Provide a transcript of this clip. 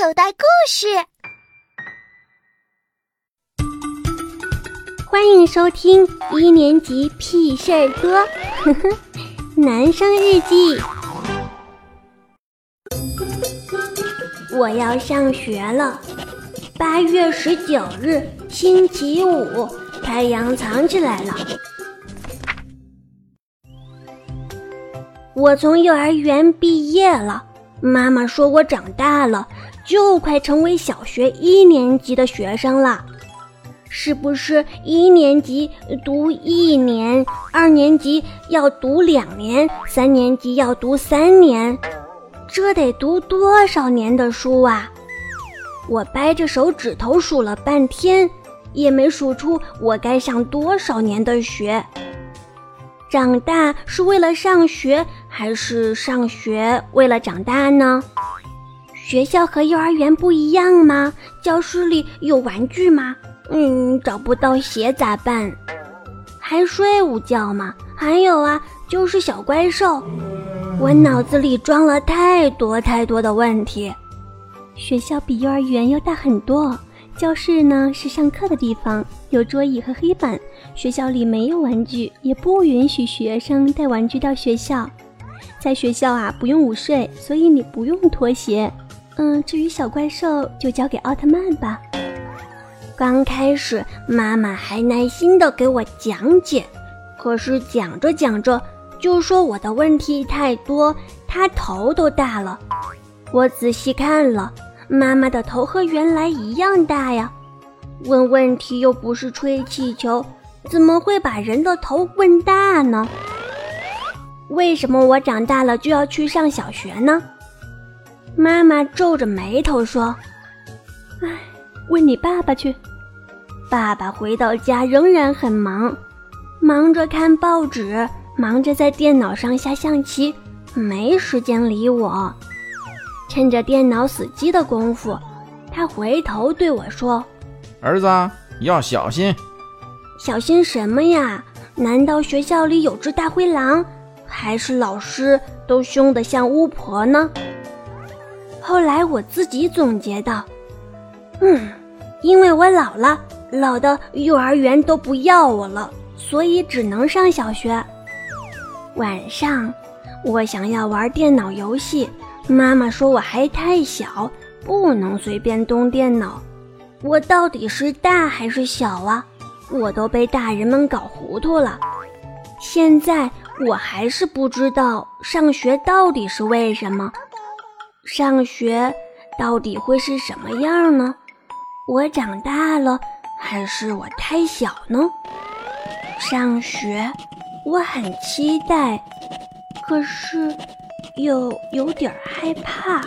口袋故事，欢迎收听一年级屁事儿多，呵呵，男生日记。我要上学了，八月十九日，星期五，太阳藏起来了。我从幼儿园毕业了。妈妈说：“我长大了，就快成为小学一年级的学生了。是不是一年级读一年，二年级要读两年，三年级要读三年？这得读多少年的书啊？”我掰着手指头数了半天，也没数出我该上多少年的学。长大是为了上学，还是上学为了长大呢？学校和幼儿园不一样吗？教室里有玩具吗？嗯，找不到鞋咋办？还睡午觉吗？还有啊，就是小怪兽。我脑子里装了太多太多的问题。学校比幼儿园要大很多。教室呢是上课的地方，有桌椅和黑板。学校里没有玩具，也不允许学生带玩具到学校。在学校啊，不用午睡，所以你不用脱鞋。嗯，至于小怪兽，就交给奥特曼吧。刚开始，妈妈还耐心地给我讲解，可是讲着讲着，就说我的问题太多，她头都大了。我仔细看了。妈妈的头和原来一样大呀，问问题又不是吹气球，怎么会把人的头问大呢？为什么我长大了就要去上小学呢？妈妈皱着眉头说：“哎，问你爸爸去。”爸爸回到家仍然很忙，忙着看报纸，忙着在电脑上下象棋，没时间理我。趁着电脑死机的功夫，他回头对我说：“儿子要小心，小心什么呀？难道学校里有只大灰狼，还是老师都凶得像巫婆呢？”后来我自己总结道：“嗯，因为我老了，老的幼儿园都不要我了，所以只能上小学。晚上，我想要玩电脑游戏。”妈妈说我还太小，不能随便动电脑。我到底是大还是小啊？我都被大人们搞糊涂了。现在我还是不知道上学到底是为什么，上学到底会是什么样呢？我长大了还是我太小呢？上学，我很期待，可是。又有点害怕。